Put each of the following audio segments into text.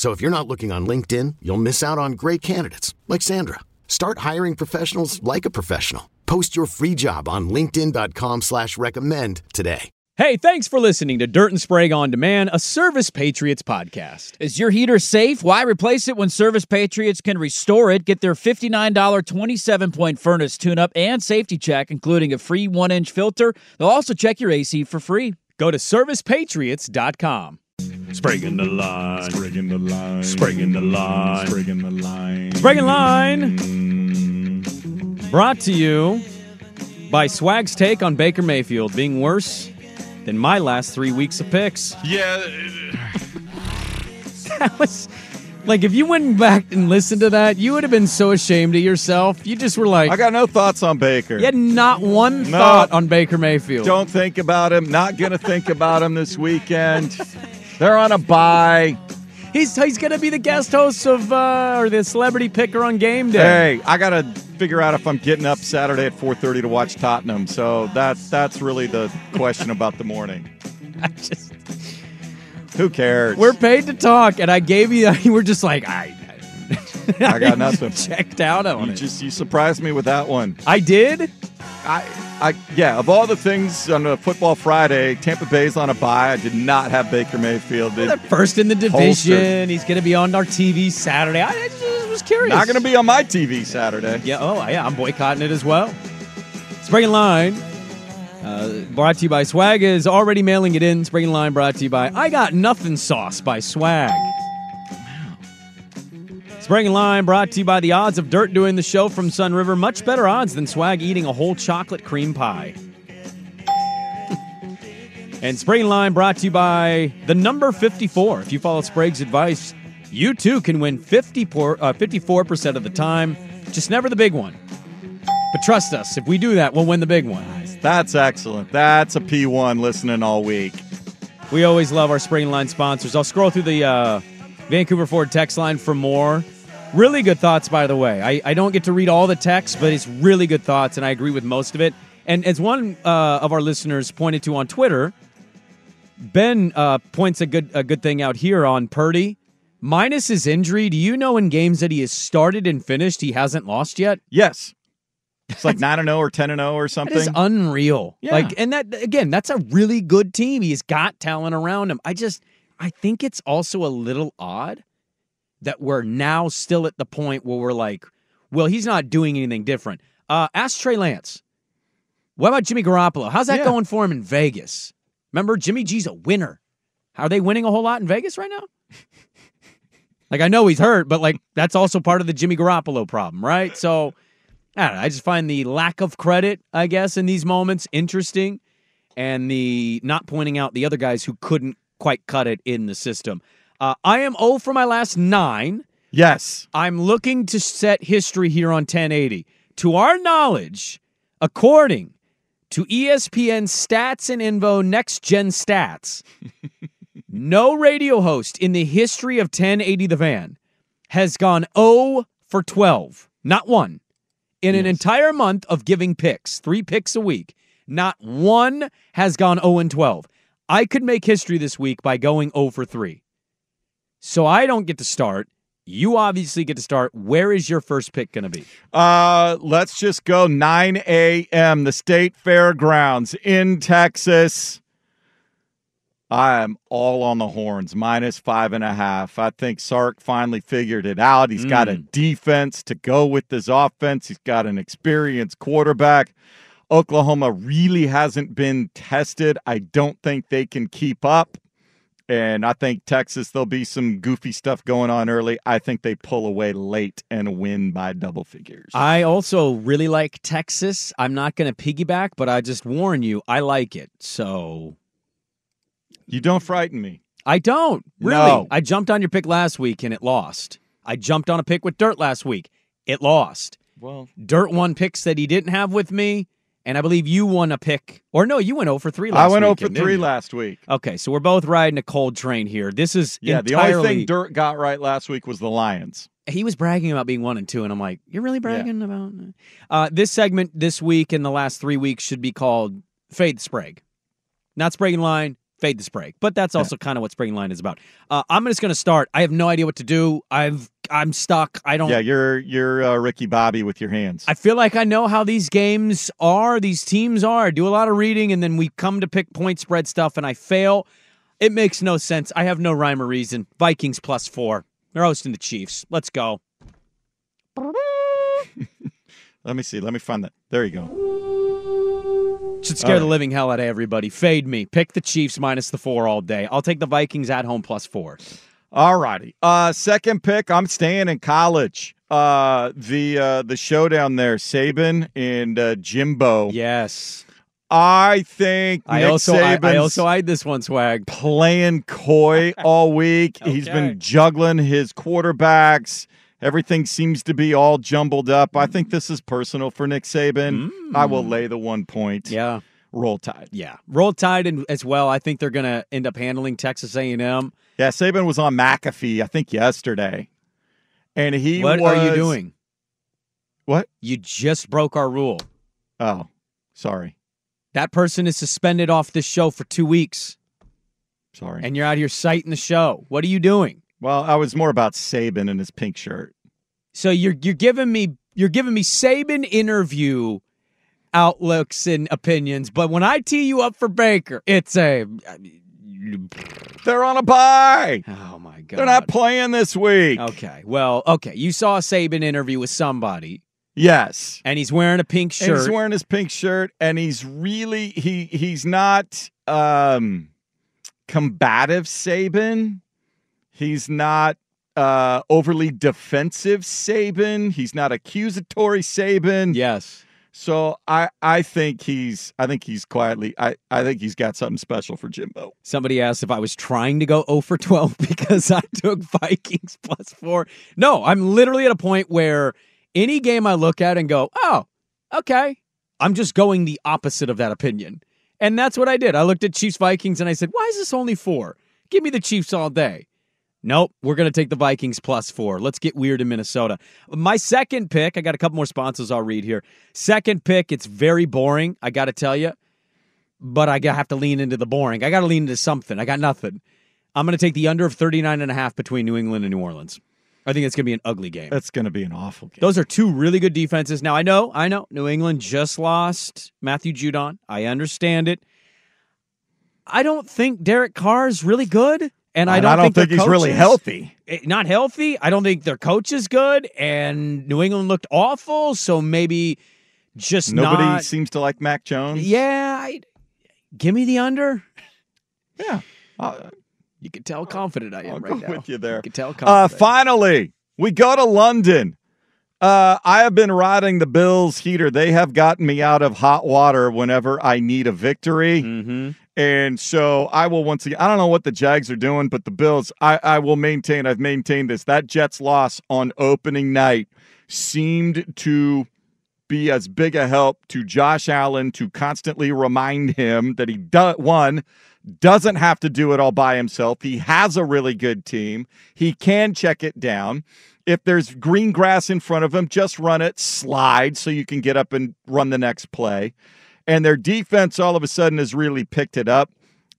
So if you're not looking on LinkedIn, you'll miss out on great candidates like Sandra. Start hiring professionals like a professional. Post your free job on LinkedIn.com slash recommend today. Hey, thanks for listening to Dirt and Sprague on Demand, a Service Patriots podcast. Is your heater safe? Why replace it when Service Patriots can restore it? Get their $59 27 point furnace tune up and safety check, including a free one inch filter. They'll also check your AC for free. Go to servicepatriots.com. Spraguing the line. Spraguing the line. Spraguing the line. Spraguing the line. Spraguing Line, brought to you by Swag's take on Baker Mayfield being worse than my last three weeks of picks. Yeah. That was like if you went back and listened to that, you would have been so ashamed of yourself. You just were like, I got no thoughts on Baker. you had not one No. thought on Baker Mayfield. Don't think about him. Not going to think about him this weekend. They're on a bye. He's he's gonna be the guest host of uh, or the celebrity picker on game day. Hey, I got to figure out if I'm getting up Saturday at 4:30 to watch Tottenham. So that's that's really the question about the morning. I just, Who cares? we're paid to talk, and I gave you. You were just like I. I got nothing. Checked out on you it. just you surprised me with that one. I did. I, I, yeah. Of all the things on a football Friday, Tampa Bay's on a bye. I did not have Baker Mayfield. It- They're first in the division. Holstered. He's going to be on our TV Saturday. I, I just was curious. not going to be on my TV Saturday. Yeah. Oh, yeah. I'm boycotting it as well. Spring in Line. Uh, brought to you by Swag is already mailing it in. Spring in Line brought to you by I Got Nothing Sauce by Swag. Spring in Line brought to you by the odds of Dirt doing the show from Sun River. Much better odds than Swag eating a whole chocolate cream pie. and Spring in Line brought to you by the number 54. If you follow Sprague's advice, you too can win 54, uh, 54% of the time, just never the big one. But trust us, if we do that, we'll win the big one. That's excellent. That's a P1 listening all week. We always love our spring line sponsors. I'll scroll through the uh, Vancouver Ford text line for more. Really good thoughts, by the way. I, I don't get to read all the text, but it's really good thoughts, and I agree with most of it. And as one uh, of our listeners pointed to on Twitter, Ben uh, points a good a good thing out here on Purdy. Minus his injury, do you know in games that he has started and finished, he hasn't lost yet? Yes. It's like 9 0 or 10 0 or something. is unreal. Yeah. Like, and that again, that's a really good team. He's got talent around him. I just, I think it's also a little odd that we're now still at the point where we're like, well, he's not doing anything different. Uh, ask Trey Lance. What about Jimmy Garoppolo? How's that Yeah. going for him in Vegas? Remember, Jimmy G's a winner. Are they winning a whole lot in Vegas right now? like, I know he's hurt, but like that's also part of the Jimmy Garoppolo problem, right? So. I don't know. I just find the lack of credit, I guess, in these moments interesting, and the not pointing out the other guys who couldn't quite cut it in the system. Uh, I am 0 for my last nine. yes. I'm looking to set history here on 1080. To our knowledge, according to ESPN Stats and Info Next Gen Stats, no radio host in the history of 1080 The Fan has gone 0 for 12. Not one. In an entire month of giving picks, three picks a week, not one has gone 0 and 12. I could make history this week by going 0 for 3. So I don't get to start. You obviously get to start. Where is your first pick going to be? Uh, let's just go 9 a.m. The State Fairgrounds in Texas. I am all on the horns, minus five and a half. I think Sark finally figured it out. He's got a defense to go with his offense, he's got an experienced quarterback. Oklahoma really hasn't been tested. I don't think they can keep up. And I think Texas, there'll be some goofy stuff going on early. I think they pull away late and win by double figures. I also really like Texas. I'm not going to piggyback, but I just warn you, I like it. So you don't frighten me. I don't really. No. I jumped on your pick last week and it lost. I jumped on a pick with Dirt last week. It lost. Well, Dirt won picks that he didn't have with me, and I believe you won a pick. Or no, you went 0 for 3 last I went 0 for 3 you? last week. Okay, so we're both riding a cold train here. This is Yeah, the only thing Dirt got right last week was the Lions. he was bragging about being one and two, and I'm like, you're really bragging about uh, this segment this week and the last three weeks should be called Fade Sprague, not Sprague and Line. Fade the Sprague, but that's also kind of what Sprague Line is about. Uh, I'm just going to start. I have no idea what to do. I've I'm stuck. I don't. Yeah, you're you're uh, Ricky Bobby with your hands. I feel like I know how these games are, these teams are. I do a lot of reading, and then we come to pick point spread stuff, and I fail. It makes no sense. I have no rhyme or reason. Vikings plus four. They're hosting the Chiefs. Let's go. Let me see. Let me find that. There you go. Should scare All the living hell out of everybody. Fade me. Pick the Chiefs minus the four all day. I'll take the Vikings at home plus four. All righty. Uh, second pick. I'm staying in college. Uh, the uh, the showdown there, Saban and uh, Jimbo. Yes. I think I Nick also I, I also eyed this one swag. playing coy all week. He's been juggling his quarterbacks. Everything seems to be all jumbled up. I think this is personal for Nick Saban. I will lay the one point. Mm. Yeah. Roll Tide. Yeah. Roll Tide and as well. I think they're going to end up handling Texas A&M. Yeah, Saban was on McAfee, I think, yesterday. And he What was are you doing? What? You just broke our rule. Oh, sorry. That person is suspended off this show for two weeks, Sorry. and you're out here citing the show. What are you doing? Well, I was more about Saban and his pink shirt. So you're you're giving me you're giving me Saban interview outlooks and opinions, but when I tee you up for Baker, it's a They're on a bye. oh my god, They're not playing this week. okay. Well, okay, you saw a Saban interview with somebody, Yes. and he's wearing a pink And shirt. he's wearing his pink shirt, and he's really he he's not um combative Saban. He's not uh overly defensive Saban. He's not accusatory Saban. yes. So I I think he's I think he's quietly I I think he's got something special for Jimbo. Somebody asked if I was trying to go 0 for 12 because I took Vikings plus four. No, I'm literally at a point where any game I look at and go, oh, okay, I'm just going the opposite of that opinion. And that's what I did. I looked at Chiefs Vikings and I said, why is this only four? Give me the Chiefs all day. Nope, we're going to take the Vikings plus four. Let's get weird in Minnesota. My second pick, I got a couple more sponsors I'll read here. Second pick, it's very boring, I got to tell you but I have to lean into the boring. I got to lean into something. I got nothing. I'm going to take the under of 39 and a half between New England and New Orleans. I think it's going to be an ugly game. That's going to be an awful game. Those are two really good defenses. Now, I know, I know, New England just lost Matthew Judon. I understand it. I don't think Derek Carr is really good. And I don't, I don't their think he's really healthy. eh, Not healthy. I don't think their coach is good. And New England looked awful. So maybe just Nobody not. seems to like Mac Jones. Yeah, I, give me the under. Yeah. Uh, You can tell how confident I am I'll right now. with you there. You can tell Uh, finally, we go to London. Uh, I have been riding the Bills heater. They have gotten me out of hot water whenever I need a victory. Mhm. And so I will once again, I don't know what the Jags are doing, but the Bills, I, I will maintain, I've maintained this. That Jets loss on opening night seemed to be as big a help to Josh Allen to constantly remind him that he, do, one, doesn't have to do it all by himself. He has a really good team. He can check it down. If there's green grass in front of them, just run it, slide so you can get up and run the next play. And their defense all of a sudden has really picked it up.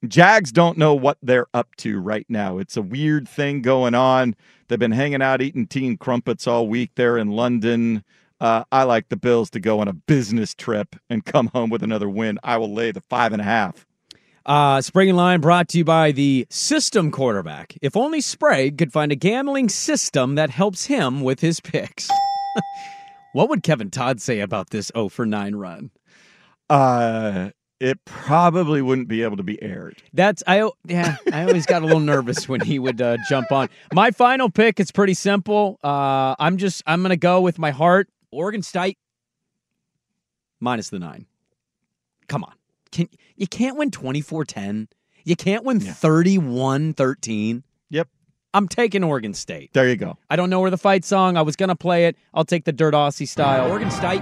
Jags don't know what they're up to right now. It's a weird thing going on. They've been hanging out eating tea and crumpets all week there in London. Uh, I like the Bills to go on a business trip and come home with another win. I will lay the five and a half. Uh, Sprague and Line brought to you by the system quarterback. If only Sprague could find a gambling system that helps him with his picks. what would Kevin Todd say about this 0 for 9 run? Uh, it probably wouldn't be able to be aired. That's I yeah I always got a little nervous when he would uh, jump on. My final pick it's pretty simple. Uh, I'm just I'm gonna go with my heart. Oregon State. minus the nine. Come on. Can you can't win 24-10. You can't win Yeah. 31-13. Yep. I'm taking Oregon State. There you go. I don't know where the fight song. I was gonna play it. I'll take the Dirt Aussie style. Oregon State.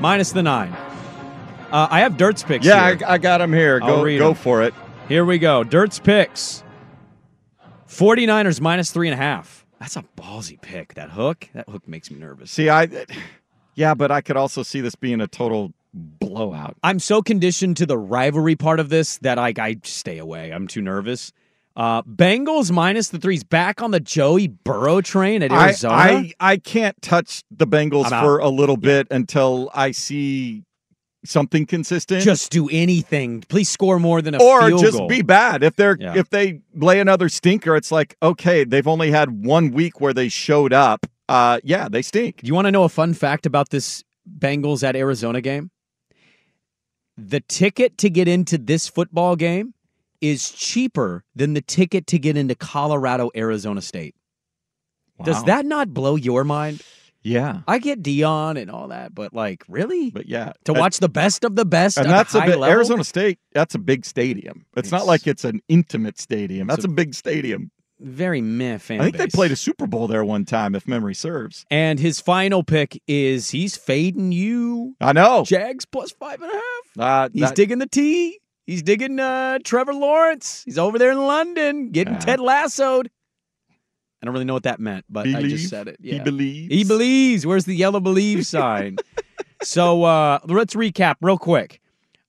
minus the nine. Uh, I have Dirt's picks. Yeah. I, I got him here. I'll Go go 'em. for it. Here we go. Dirt's picks. 49ers minus three and a half. That's a ballsy pick. That hook. That hook makes me nervous. See, I yeah, but I could also see this being a total blowout. I'm so conditioned to the rivalry part of this that I, I stay away. I'm too nervous. Uh, Bengals minus the threes back on the Joey Burrow train at I, Arizona. I I can't touch the Bengals for a little bit until I see something consistent. just do anything. Please score more than a or just goal. be bad. If they're Yeah. if they lay another stinker, it's like okay, they've only had one week where they showed up. Uh, yeah, they stink. Do you want to know a fun fact about this Bengals at Arizona game? The ticket to get into this football game is cheaper than the ticket to get into Colorado Arizona State. Does that not blow your mind? Yeah, I get Deion and all that, but like, really? but yeah, to And- watch the best of the best and at that's a bit, level? Arizona State. That's a big stadium. It's, not like it's an intimate stadium. That's a- a, big stadium. very meh fan I think they played a Super Bowl there one time, if memory serves. And his final pick is he's fading you. I know. Jags plus five and a half. Uh, He's that- digging the T. He's digging uh, Trevor Lawrence. He's over there in London getting. Ted lassoed. I don't really know what that meant, but I just said it. He believes. He believes. Where's the yellow believe sign? so uh, let's recap real quick.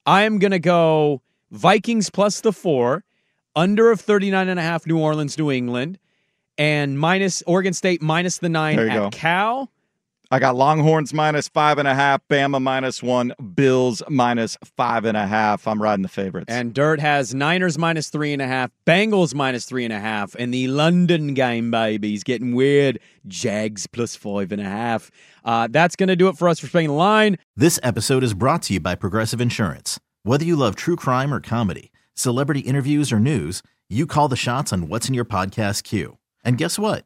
I am going to go Vikings plus the four, under of 39 and a half New Orleans, New England, and minus Oregon State minus the nine at go. Cal. I got Longhorns minus five and a half, Bama minus one, Bills minus five and a half. I'm riding the favorites. And Dirt has Niners minus three and a half, Bengals minus three and a half, and the London game, baby. He's getting weird. Jags plus five and a half. Uh, that's going to do it for us for Spain Line. This episode is brought to you by Progressive Insurance. Whether you love true crime or comedy, celebrity interviews or news, you call the shots on what's in your podcast queue. And guess what?